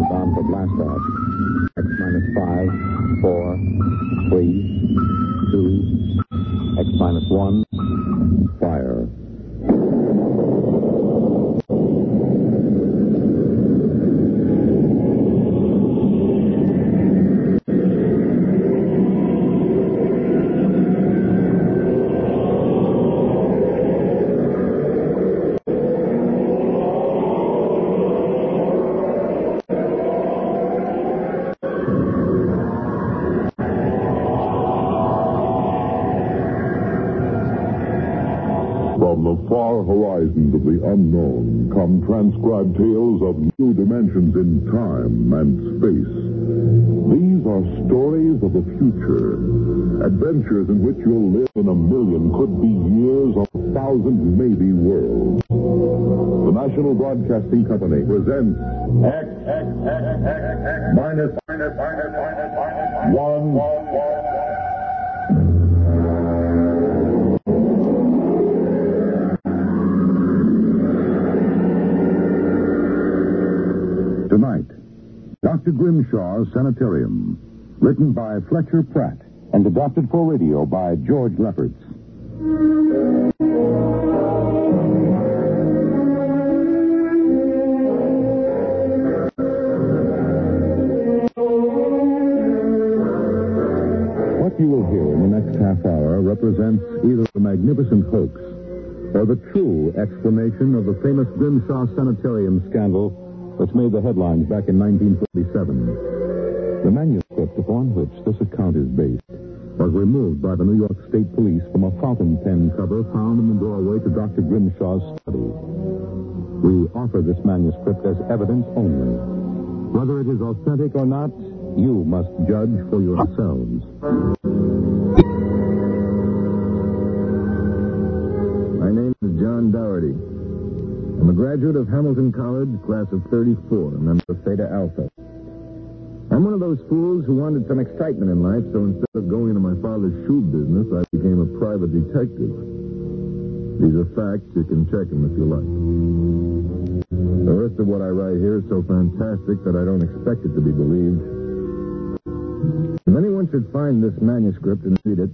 countdown for blast off. X minus five, four, three, two, X minus one, fire. Far horizons of the unknown come transcribed tales of new dimensions in time and space. These are stories of the future, adventures in which you'll live in a million, could be years, or a thousand, maybe worlds. The National Broadcasting Company presents X, X, X, X, X, minus, minus, minus, minus, minus, one, one, one. Tonight, Dr. Grimshaw's Sanitarium, written by Fletcher Pratt and adapted for radio by George Lefferts. What you will hear in the next half hour represents either a magnificent hoax or the true explanation of the famous Grimshaw Sanitarium scandal which made the headlines back in 1947. The manuscript upon which this account is based was removed by the New York State Police from a fountain pen cover found in the doorway to Dr. Grimshaw's study. We offer this manuscript as evidence only. Whether it is authentic or not, you must judge for yourselves. My name is John Dougherty. I'm a graduate of Hamilton College, class of 34, a member of Theta Alpha. I'm one of those fools who wanted some excitement in life, so instead of going into my father's shoe business, I became a private detective. These are facts. You can check them if you like. The rest of what I write here is so fantastic that I don't expect it to be believed. If anyone should find this manuscript and read it,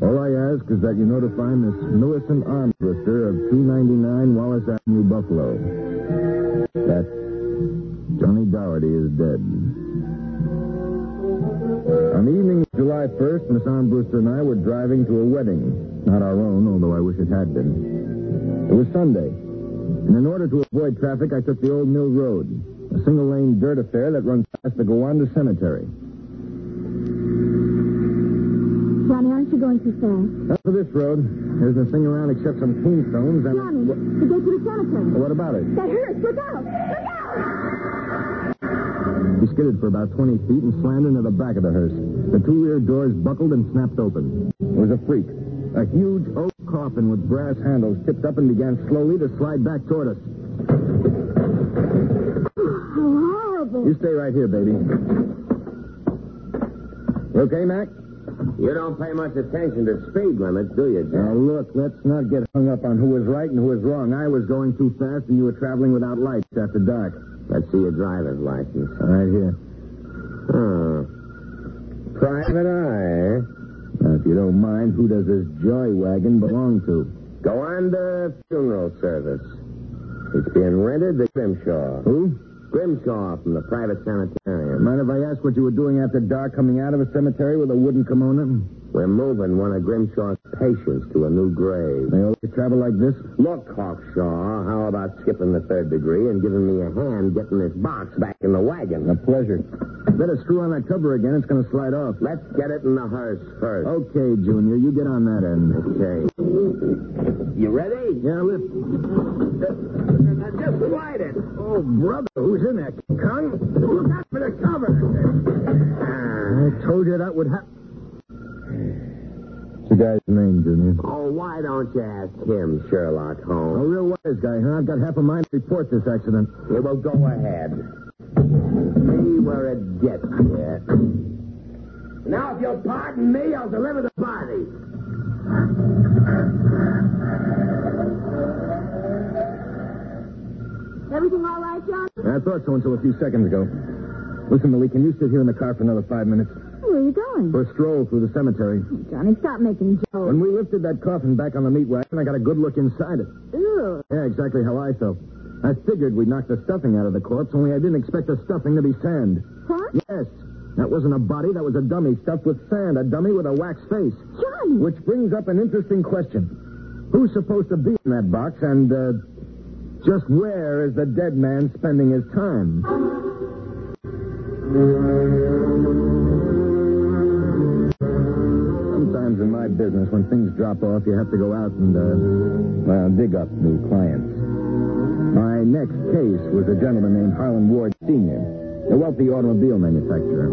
all I ask is that you notify Miss Millicent Armbruster of 299 Wallace Avenue, Buffalo. That Johnny Dougherty is dead. On the evening of July 1st, Miss Armbruster and I were driving to a wedding. Not our own, although I wish it had been. It was Sunday. And in order to avoid traffic, I took the Old Mill Road, a single-lane dirt affair that runs past the Gowanda Cemetery. Johnny, aren't you going too fast? Not for this road. There's nothing around except some tombstones and... Johnny, to get to the cemetery. Well, what about it? That hurts. Look out! Look out! He skidded for about 20 feet and slammed into the back of the hearse. The two rear doors buckled and snapped open. It was a freak. A huge oak coffin with brass handles tipped up and began slowly to slide back toward us. How horrible. You stay right here, baby. You okay, Mac? You don't pay much attention to speed limits, do you, Now, look, let's not get hung up on who was right and who was wrong. I was going too fast, and you were traveling without lights after dark. Let's see your driver's license. Right here. Oh. Private eye. Now, if you don't mind, who does this joy wagon belong to? Go on to funeral service. It's being rented to Grimshaw. Who? Grimshaw from the private sanitarium. Mind if I ask what you were doing after dark coming out of a cemetery with a wooden kimono? We're moving one of Grimshaw's patients to a new grave. They always travel like this? Look, Hawkshaw, how about skipping the third degree and giving me a hand getting this box back in the wagon? A pleasure. Better screw on that cover again. It's going to slide off. Let's get it in the hearse first. Okay, Junior. You get on that end. Okay. You ready? Yeah, lift. Now just slide it. Oh, brother. Who's in there? Kung? Look out for the cover. Ah. I told you that would happen. What's the guy's name, Junior? Oh, why don't you ask him, Sherlock Holmes? A real wise guy, huh? I've got half a mind to report this accident. Yeah, well, go ahead. See where it gets you. Now, if you'll pardon me, I'll deliver the body. Everything all right, John? I thought so until a few seconds ago. Listen, Millie, can you sit here in the car for another five minutes? Where are you going? For a stroll through the cemetery. Johnny, stop making jokes. When we lifted that coffin back on the meat wagon, I got a good look inside it. Ew. Yeah, exactly how I felt. I figured we'd knock the stuffing out of the corpse, only I didn't expect the stuffing to be sand. What? Yes. That wasn't a body, that was a dummy stuffed with sand, a dummy with a wax face. Johnny! Which brings up an interesting question. Who's supposed to be in that box, and, uh, just where is the dead man spending his time? Sometimes in my business, when things drop off, you have to go out and, uh, well, dig up new clients. My next case was a gentleman named Harlan Ward Sr., a wealthy automobile manufacturer.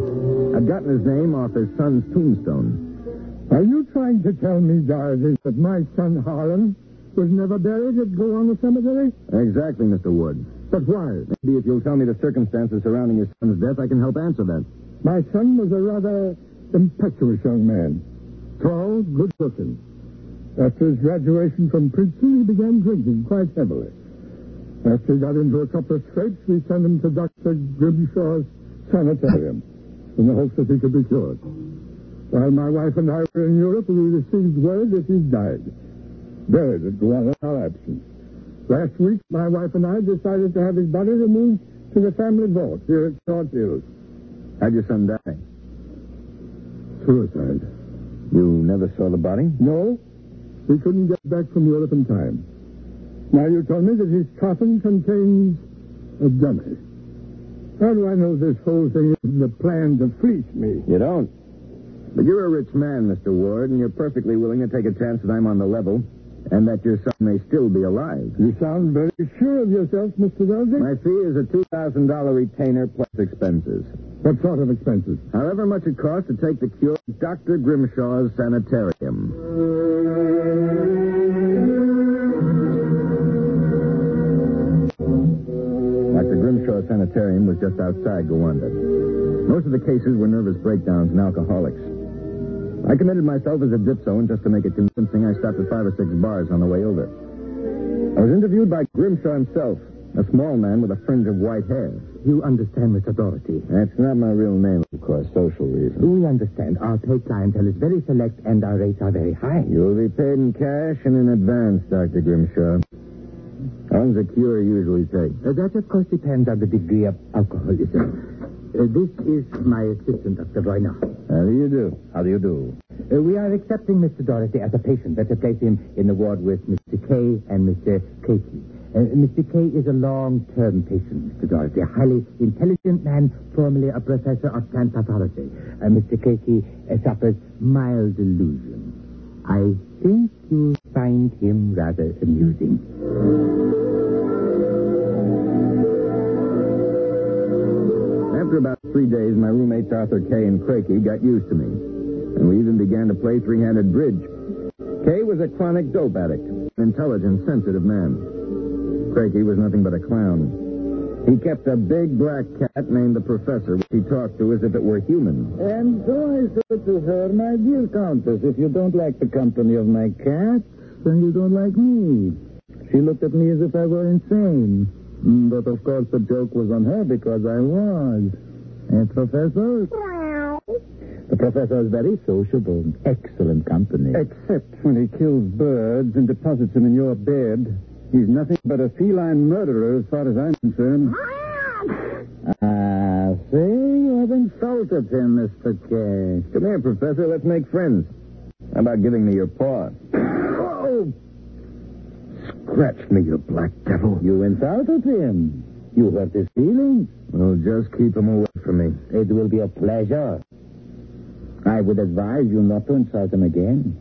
I'd gotten his name off his son's tombstone. Are you trying to tell me, Doherty, that my son Harlan was never buried at Gowanda Cemetery? Exactly, Mr. Wood. But why? Maybe if you'll tell me the circumstances surrounding your son's death, I can help answer that. My son was a rather impetuous young man. Tall, good looking. After his graduation from Princeton, he began drinking quite heavily. After he got into a couple of scrapes, we sent him to Dr. Grimshaw's sanitarium in the hopes that he could be cured. While my wife and I were in Europe, we received word that he died, buried at in our absence. Last week, my wife and I decided to have his body removed to the family vault here at Short Hills. How'd your son die? Suicide. You never saw the body? No, we couldn't get back from Europe in time. Now you told me that his coffin contains a dummy. How do I know this whole thing isn't a plan to fleece me? You don't. But you're a rich man, Mr. Ward, and you're perfectly willing to take a chance that I'm on the level and that your son may still be alive. You sound very sure of yourself, Mr. Wellesley. My fee is a $2,000 retainer plus expenses. What sort of expenses? However much it costs to take the cure to Dr. Grimshaw's sanitarium. Dr. Grimshaw's sanitarium was just outside Gowanda. Most of the cases were nervous breakdowns and alcoholics. I committed myself as a dipso, and just to make it convincing, I stopped at five or six bars on the way over. I was interviewed by Grimshaw himself, a small man with a fringe of white hair. You understand, Mr. Doherty. That's not my real name, of course, social reasons. Do We understand. Our paid clientele is very select and our rates are very high. You'll be paid in cash and in advance, Dr. Grimshaw. How long's a cure usually take? Uh, that, of course, depends on the degree of alcoholism. Uh, this is my assistant, Dr. Voyna. How do you do? How do you do? Uh, we are accepting Mr. Doherty as a patient. Better place him in the ward with Mr. Kay and Mr. Casey. Uh, Mr. Kay is a long-term patient, Mr. Doherty, a highly intelligent man, formerly a professor of plant pathology. Uh, Mr. Casey uh, suffers mild delusion. I think you'll find him rather amusing. After about three days, my roommates Arthur Kay and Crakey got used to me. And we even began to play three-handed bridge. Kay was a chronic dope addict, an intelligent, sensitive man. Crakey was nothing but a clown. He kept a big black cat named the Professor, which he talked to as if it were human. And so I said to her, my dear Countess, if you don't like the company of my cat, then you don't like me. She looked at me as if I were insane. Mm, But of course the joke was on her because I was. Eh, Professor? The professor is very sociable. Excellent company. Except when he kills birds and deposits them in your bed. He's nothing but a feline murderer as far as I'm concerned. Ah, see? You have insulted him, Mr. Kay. Come here, Professor. Let's make friends. How about giving me your paw? Oh! Scratch me, you black devil. You insulted him. You hurt his feelings. Well, just keep him away from me. It will be a pleasure. I would advise you not to insult him again.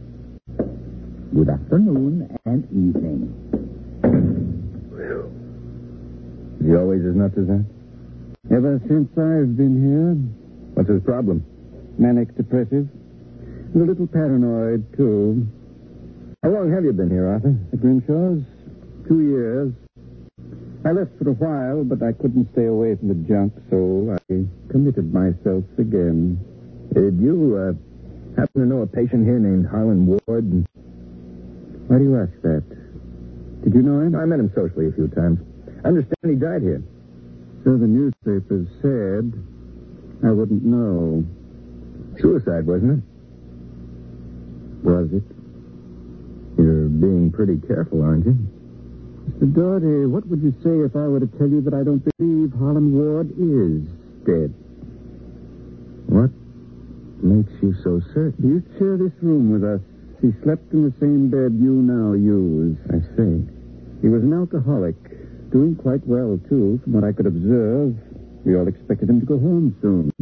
Good afternoon and evening. Is he always as nuts as that? Ever since I've been here, What's his problem? manic depressive. And a little paranoid, too. How long have you been here, Arthur? At Grimshaw's, two years. I left for a while, but I couldn't stay away from the junk, so I committed myself again. Did you, uh, happen to know a patient here named Harlan Ward? Why do you ask that? Did you know him? I met him socially a few times. I understand he died here. So the newspapers said. I wouldn't know. Suicide, wasn't it? Was it? You're being pretty careful, aren't you? Mr. Doherty, what would you say if I were to tell you that I don't believe Harlan Ward is dead? What makes you so certain? You share this room with us. He slept in the same bed you now use. I see. He was an alcoholic, doing quite well, too, from what I could observe. We all expected him to go home soon.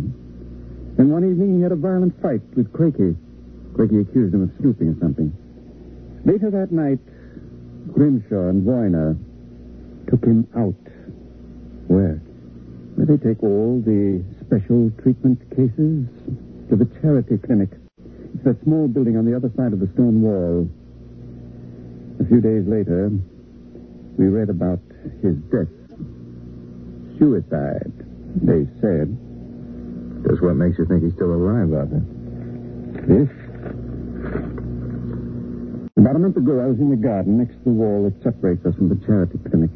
Then one evening he had a violent fight with Crakey. Crakey accused him of snooping or something. Later that night, Grimshaw and Voyna took him out. Where? Where they take all the special treatment cases to the charity clinic. It's that small building on the other side of the stone wall. A few days later, we read about his death. Suicide, they said. Just what makes you think he's still alive, Arthur? This? About a month ago, I was in the garden next to the wall that separates us from the charity clinic.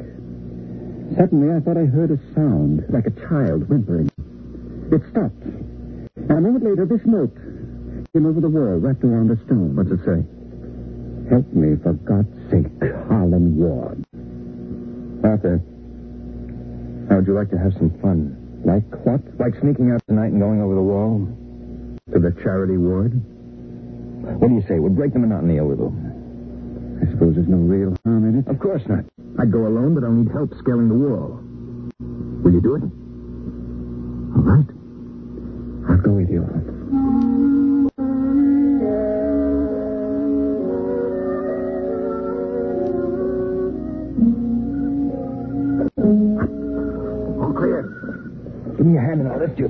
Suddenly, I thought I heard a sound, like a child whimpering. It stopped. And a moment later, this note came over the wall, wrapped around a stone. What's it say? Help me, for God's sake, Harlan Ward. Arthur, how would you like to have some fun? Like what? Like sneaking out tonight and going over the wall? To the charity ward? What do you say? We'll break the monotony a little. I suppose there's no real harm in it. Of course not. I'd go alone, but I'll need help scaling the wall. Will you do it? All right. I'll go with you. Hand and I'll lift you.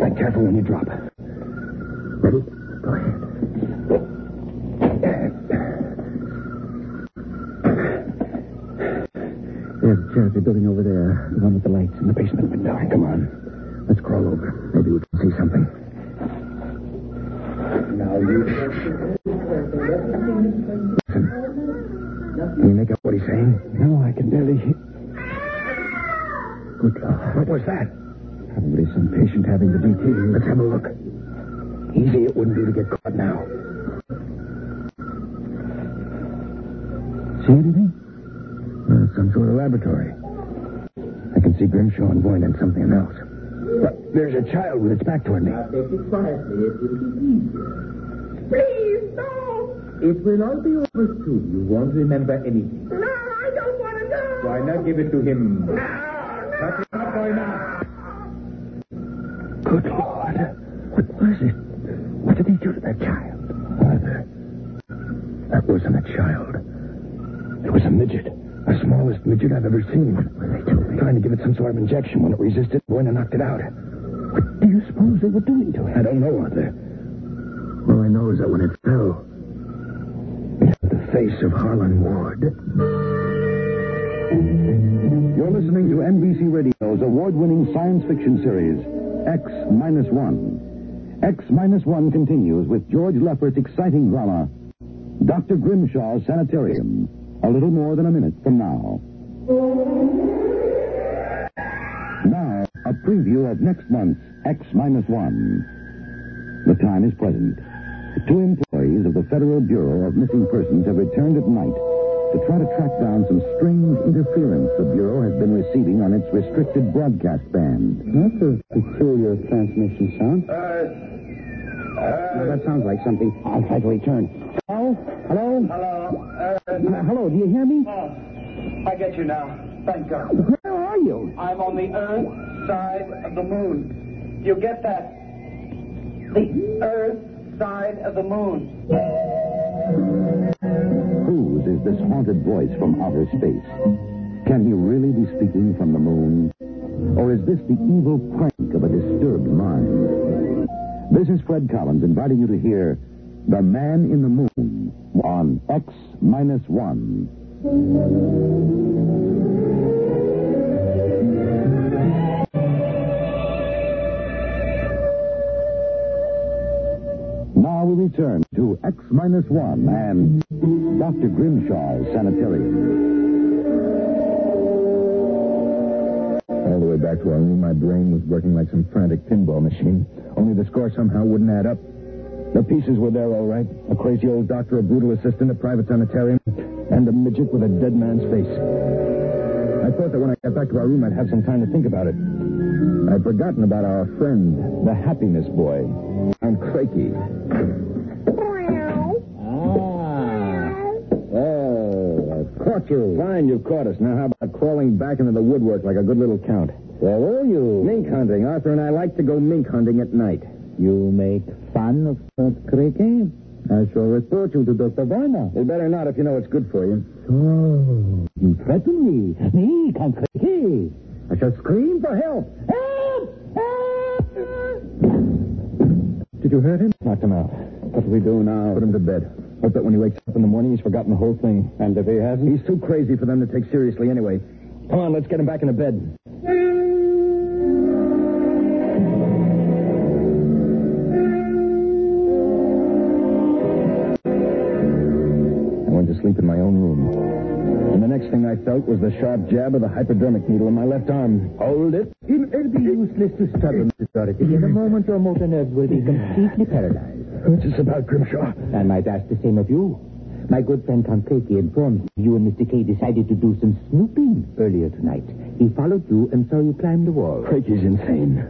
Be careful when you drop. Ready? Go ahead. There's a charity building over there, the one with the lights in the basement window. Come on. Let's crawl over. Maybe we can see something. Now you. Can you make out what he's saying? No, I can barely hear. Good Lord. What was that? Probably some patient having the DT. Let's have a look. Easy it wouldn't be to get caught now. See anything? Uh, some sort of laboratory. I can see Grimshaw and Voyna and something else. But there's a child with its back toward me. Take it quietly. It will be easier. Please, no. It will all be over soon. You won't remember anything. No, I don't want to know. Why not give it to him? No, Not? Good Lord. What was it? What did he do to that child? Arthur. That wasn't a child. It was a midget. The smallest midget I've ever seen. Trying to give it some sort of injection. When it resisted, Voyna knocked it out. What do you suppose they were doing to it? I don't know, Arthur. All I know is that when it fell, it had the face of Harlan Ward. You're listening to NBC Radio's award-winning science fiction series, X Minus One. X Minus One continues with George Lefferts' exciting drama, Dr. Grimshaw's Sanitarium, a little more than a minute from now. Now, a preview of next month's X Minus One. The time is present. Two employees of the Federal Bureau of Missing Persons have returned at night to try to track down some strange interference the Bureau has been receiving on its restricted broadcast band. That's a peculiar transmission sound. Now, that sounds like something. I'll try to return. Hello? Hello? Hello. Uh, hello, do you hear me? Oh, I get you now. Thank God. Where are you? I'm on the Earth side of the moon. You get that? The Earth side of the moon. Whose is this haunted voice from outer space? Can he really be speaking from the moon? Or is this the evil prank of a disturbed mind? This is Fred Collins inviting you to hear The Man in the Moon on X Minus One. Now we return to X Minus One and Dr. Grimshaw's Sanitarium. All the way back to our room, my brain was working like some frantic pinball machine. Only the score somehow wouldn't add up. The pieces were there, all right. A crazy old doctor, a brutal assistant, a private sanitarium, and a midget with a dead man's face. I thought that when I got back to our room, I'd have some time to think about it. I'd forgotten about our friend, the happiness boy, Count Crakey. Ah. Oh, I've caught you. Fine, you've caught us. Now, how about crawling back into the woodwork like a good little count? Where were you? Mink hunting. Arthur and I like to go mink hunting at night. You make fun of Count Crakey? I shall report you to Dr. Werner. You better not if you know it's good for you. So, you threaten me. Me, Count Crakey. I shall scream for help. Help! Did you hurt him? Knocked him out. What do we do now? Put him to bed. Hope that when he wakes up in the morning, he's forgotten the whole thing. And if he hasn't? He's too crazy for them to take seriously anyway. Come on, let's get him back into bed. I went to sleep in my own room. And the next thing I felt was the sharp jab of the hypodermic needle in my left arm. Hold it. It will be useless to struggle, Mr. Doherty. In a moment, your motor nerves will be completely paralyzed. What's this about, Grimshaw? I might ask the same of you. My good friend Count Crakey informs me you and Mr. Kay decided to do some snooping earlier tonight. He followed you and saw you climb the wall. Crakey's insane.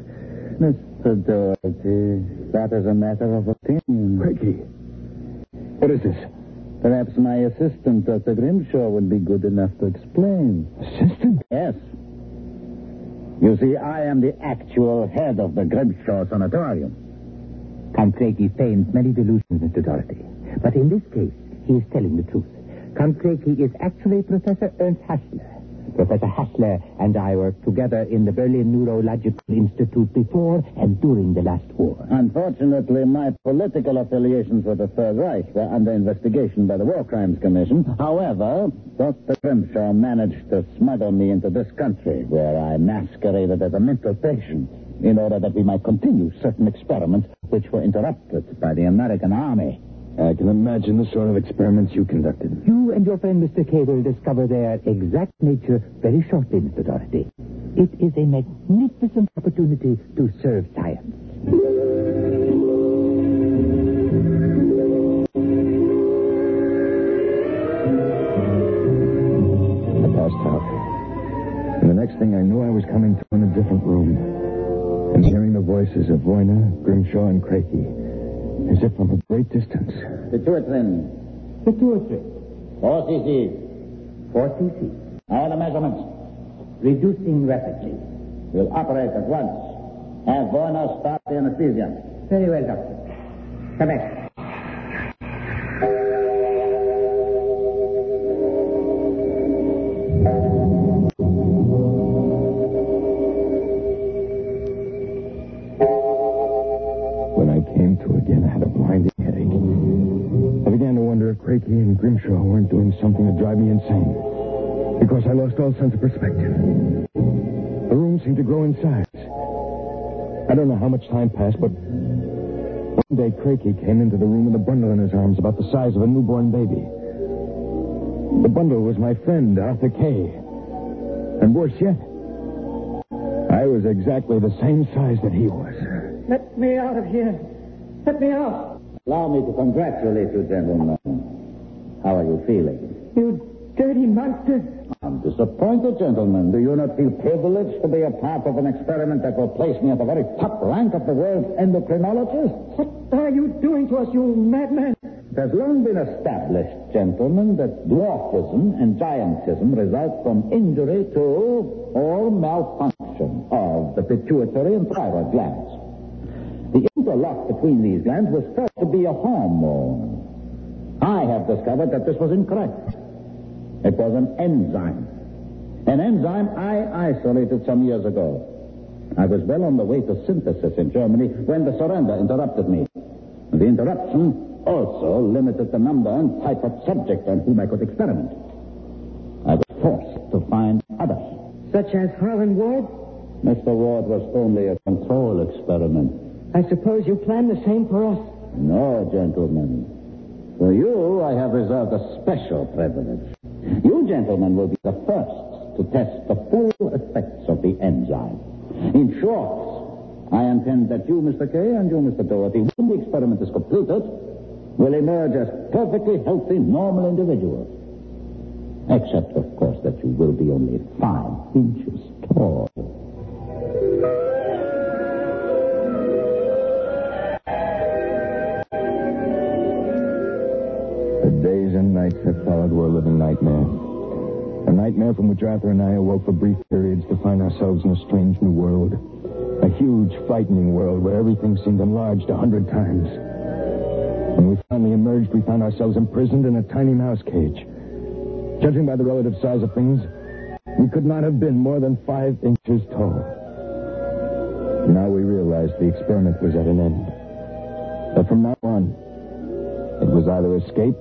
Mr. Doherty, that is a matter of opinion. Crakey. What is this? Perhaps my assistant, Dr. Grimshaw, would be good enough to explain. Assistant? Yes. You see, I am the actual head of the Grimshaw Sanatorium. Count Crakey feigns many delusions, Mr. Doherty. But in this case, he is telling the truth. Count Crakey is actually Professor Ernst Hassler. Professor Hassler and I worked together in the Berlin Neurological Institute before and during the last war. Unfortunately, my political affiliations with the Third Reich were under investigation by the War Crimes Commission. However, Dr. Grimshaw managed to smuggle me into this country, where I masqueraded as a mental patient in order that we might continue certain experiments which were interrupted by the American Army. I can imagine the sort of experiments you conducted. You and your friend Mr. Kay will discover their exact nature very shortly, Mr. Doherty. It is a magnificent opportunity to serve science. I passed out. And the next thing I knew, I was coming to in a different room. And hearing the voices of Voyna, Grimshaw, and Crakey, as if from a great distance. Pituitrin, Pituitary. 4 cc. 4 cc. I have the measurements. Reducing rapidly. We'll operate at once. Have Voyna start the anesthesia. Very well, Doctor. Come back. Seemed to grow in size. I don't know how much time passed, but one day Crakey came into the room with a bundle in his arms about the size of a newborn baby. The bundle was my friend, Arthur Kay. And worse yet, I was exactly the same size that he was. Let me out of here. Let me out. Allow me to congratulate you, gentlemen. How are you feeling? You dirty monster. I'm disappointed, gentlemen. Do you not feel privileged to be a part of an experiment that will place me at the very top rank of the world's endocrinologists? What are you doing to us, you madman? It has long been established, gentlemen, that dwarfism and giantism result from injury to or malfunction of the pituitary and thyroid glands. The interlock between these glands was thought to be a hormone. I have discovered that this was incorrect. It was an enzyme. An enzyme I isolated some years ago. I was well on the way to synthesis in Germany when the surrender interrupted me. The interruption also limited the number and type of subject on whom I could experiment. I was forced to find others. Such as Harlan Ward? Mr. Ward was only a control experiment. I suppose you plan the same for us. No, gentlemen. For you, I have reserved a special privilege. You gentlemen will be the first to test the full effects of the enzyme. In short, I intend that you, Mr. Kay, and you, Mr. Doherty, when the experiment is completed, will emerge as perfectly healthy, normal individuals. Except, of course, that you will be only five inches tall. Nights that followed were a living nightmare. A nightmare from which Arthur and I awoke for brief periods to find ourselves in a strange new world. A huge, frightening world where everything seemed enlarged a hundred times. When we finally emerged, we found ourselves imprisoned in a tiny mouse cage. Judging by the relative size of things, we could not have been more than five inches tall. Now we realized the experiment was at an end. But from now on, it was either escape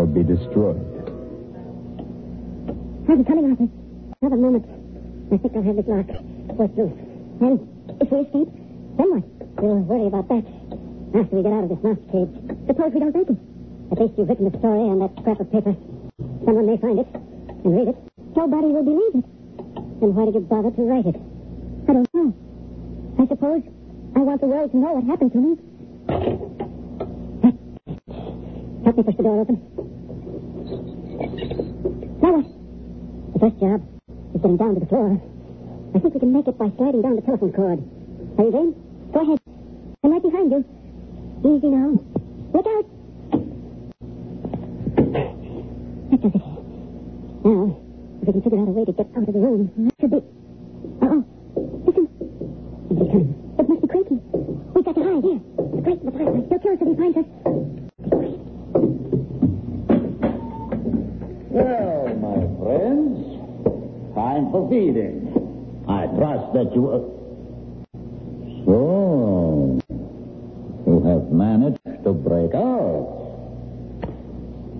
or be destroyed. Arthur, coming, Arthur. Another moment. I think I'll have this lock. Work through. And if we escape, then what? We'll worry about that after we get out of this mouse cage. Suppose we don't make it. At least you've written the story on that scrap of paper. Someone may find it and read it. Nobody will believe it. Then why did you bother to write it? I don't know. I suppose I want the world to know what happened to me. Help me push the door open. Now? The first job is getting down to the floor. I think we can make it by sliding down the telephone cord. Are you game? Go ahead. I'm right behind you. Easy now. Look out. That does it. Now, if we can figure out a way to get out of the room, that should be... Uh-oh. Listen. Somebody's coming. It must be Crakey. We've got to hide here. In the fireplace. They'll kill us if he finds us. Well, my friends, time for feeding. I trust that you. Uh... So, you have managed to break out.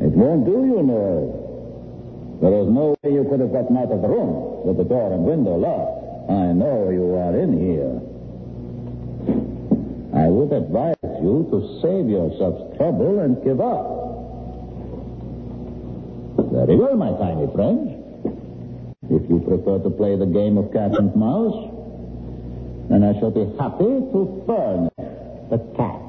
It won't do, you know. There is no way you could have gotten out of the room with the door and window locked. I know you are in here. I would advise you to save yourselves trouble and give up. Very well, my tiny friend. If you prefer to play the game of cat and mouse, then I shall be happy to furnish the cat.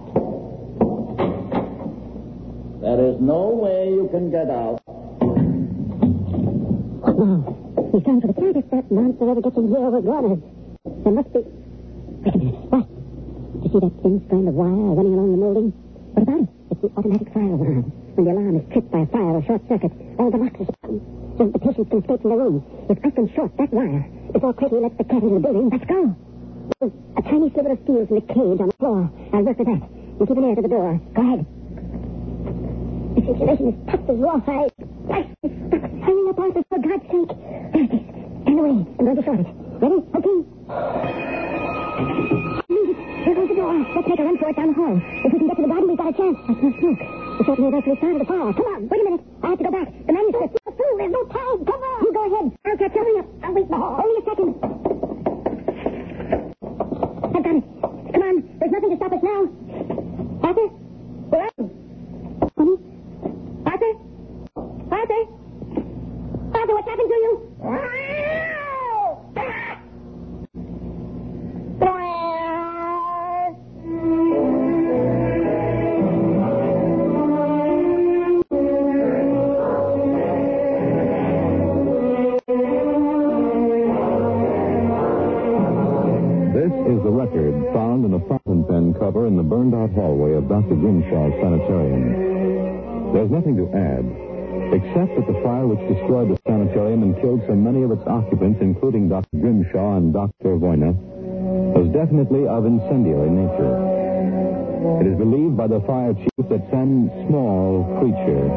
There is no way you can get out. No. He's trying for the cat. If that monster ever gets in here, we're gone. There must be... A minute. What? Do you see that thin strand of wire running along the molding? What about it? It's the automatic fire alarm. When the alarm is tripped by a fire or short circuit, all the locks are spun so the patients can escape from the room. If I can short that wire before Crakey lets the cat into the building, let's go. A tiny sliver of steel from the cage on the floor. I'll work with that. And keep an ear to the door. Go ahead. The insulation is tough as rawhide. Hanging up on for God's sake. There it is. Stand away. I'm going to short it. Ready? Okay. There goes the door. Let's make a run for it down the hall. If we can get to the garden, we've got a chance. I smell smoke. The certainly eventually started the fire. Come on. Wait a minute. I have to go back. The manuscript. Fool, there's no time. Come on. You go ahead. I'll catch hurry up. I'll wait in the hall. Only a second. I've got it. Come on. There's nothing to stop us now. Arthur? In the burned out hallway of Dr. Grimshaw's sanitarium. There's nothing to add, except that the fire which destroyed the sanitarium and killed so many of its occupants, including Dr. Grimshaw and Dr. Voyna, was definitely of incendiary nature. It is believed by the fire chief that some small creature,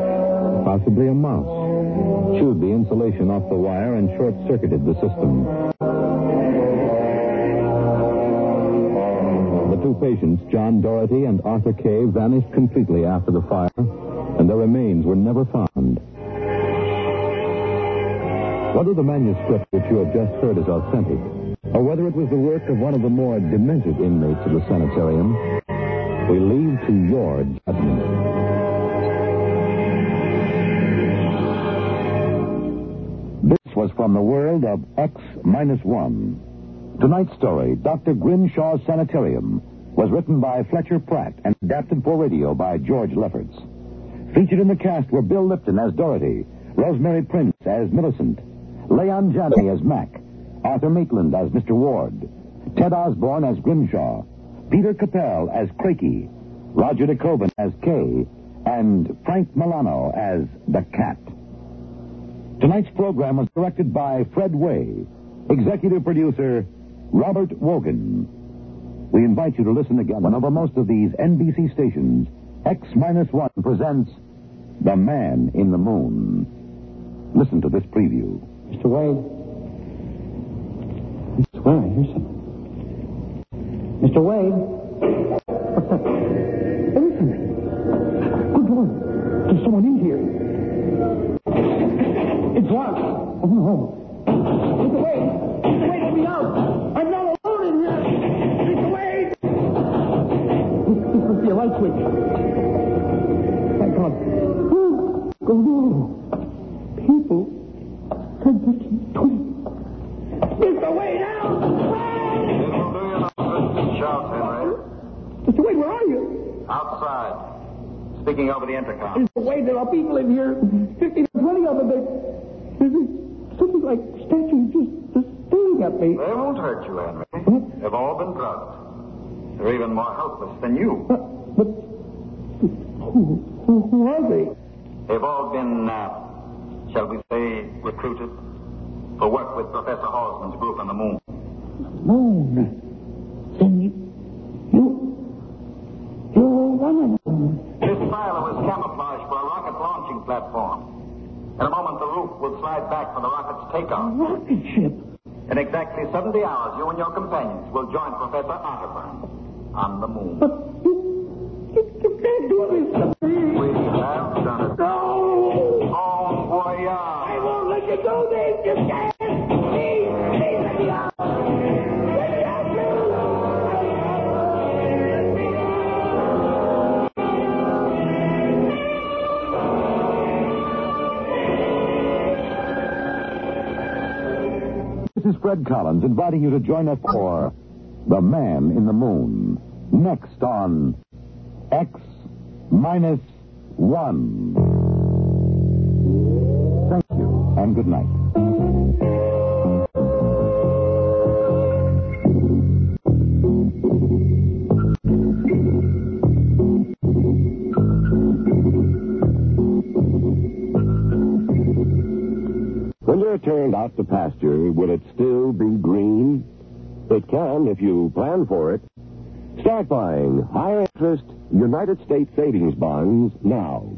possibly a mouse, chewed the insulation off the wire and short-circuited the system. Two patients, John Doherty and Arthur Kay, vanished completely after the fire, and their remains were never found. Whether the manuscript which you have just heard is authentic, or whether it was the work of one of the more demented inmates of the sanitarium, we leave to your judgment. This was from the world of X minus one. Tonight's story, Dr. Grimshaw's Sanitarium, was written by Fletcher Pratt and adapted for radio by George Lefferts. Featured in the cast were Bill Lipton as Doherty, Rosemary Prince as Millicent, Leon Janney as Mac, Arthur Maitland as Mr. Ward, Ted Osborne as Grimshaw, Peter Capell as Crakey, Roger De Koven as Kay, and Frank Milano as the Cat. Tonight's program was directed by Fred Weihe, executive producer Robert Wogan. We invite you to listen again over most of these NBC stations, X minus one presents The Man in the Moon. Listen to this preview. Mr. Wade. I swear I hear something. Mr. Wade. Listen. Good. There's someone in here. It's locked. Oh, no. Mr. Wade. Mr. Wade, let me out. I'm not this must be a light switch. Thank God. Oh, oh. People. Ten, fifteen, twenty. Mr. Wade, out! Shout, Henry. Mr. Wade, where are you? Outside. Speaking over the intercom. Mr. Wade, there are people in here. Fifteen or twenty of them. They, there's something like statues just, just staring at me. They won't hurt you, Henry. They've all been drugged. They're even more helpless than you. Uh, but who, who, who are they? They've all been, uh, shall we say, recruited for work with Professor Halsman's group on the moon. Moon. Then you, you, you're one of them. This silo is camouflaged for a rocket launching platform. In a moment, the roof will slide back for the rocket's takeoff. A Rocket ship. In exactly 70 hours, you and your companions will join Professor Otterburn on the moon. But you can't do this. We have done it. No! Bon voyage. I won't let you do this. You can't. Please, please. Let me out, This is Fred Collins inviting you to join us for The Man in the Moon. Next on X minus one. Thank you and good night. When you're turned out to pasture, will it still be green? It can if you plan for it. Start buying higher interest United States savings bonds now.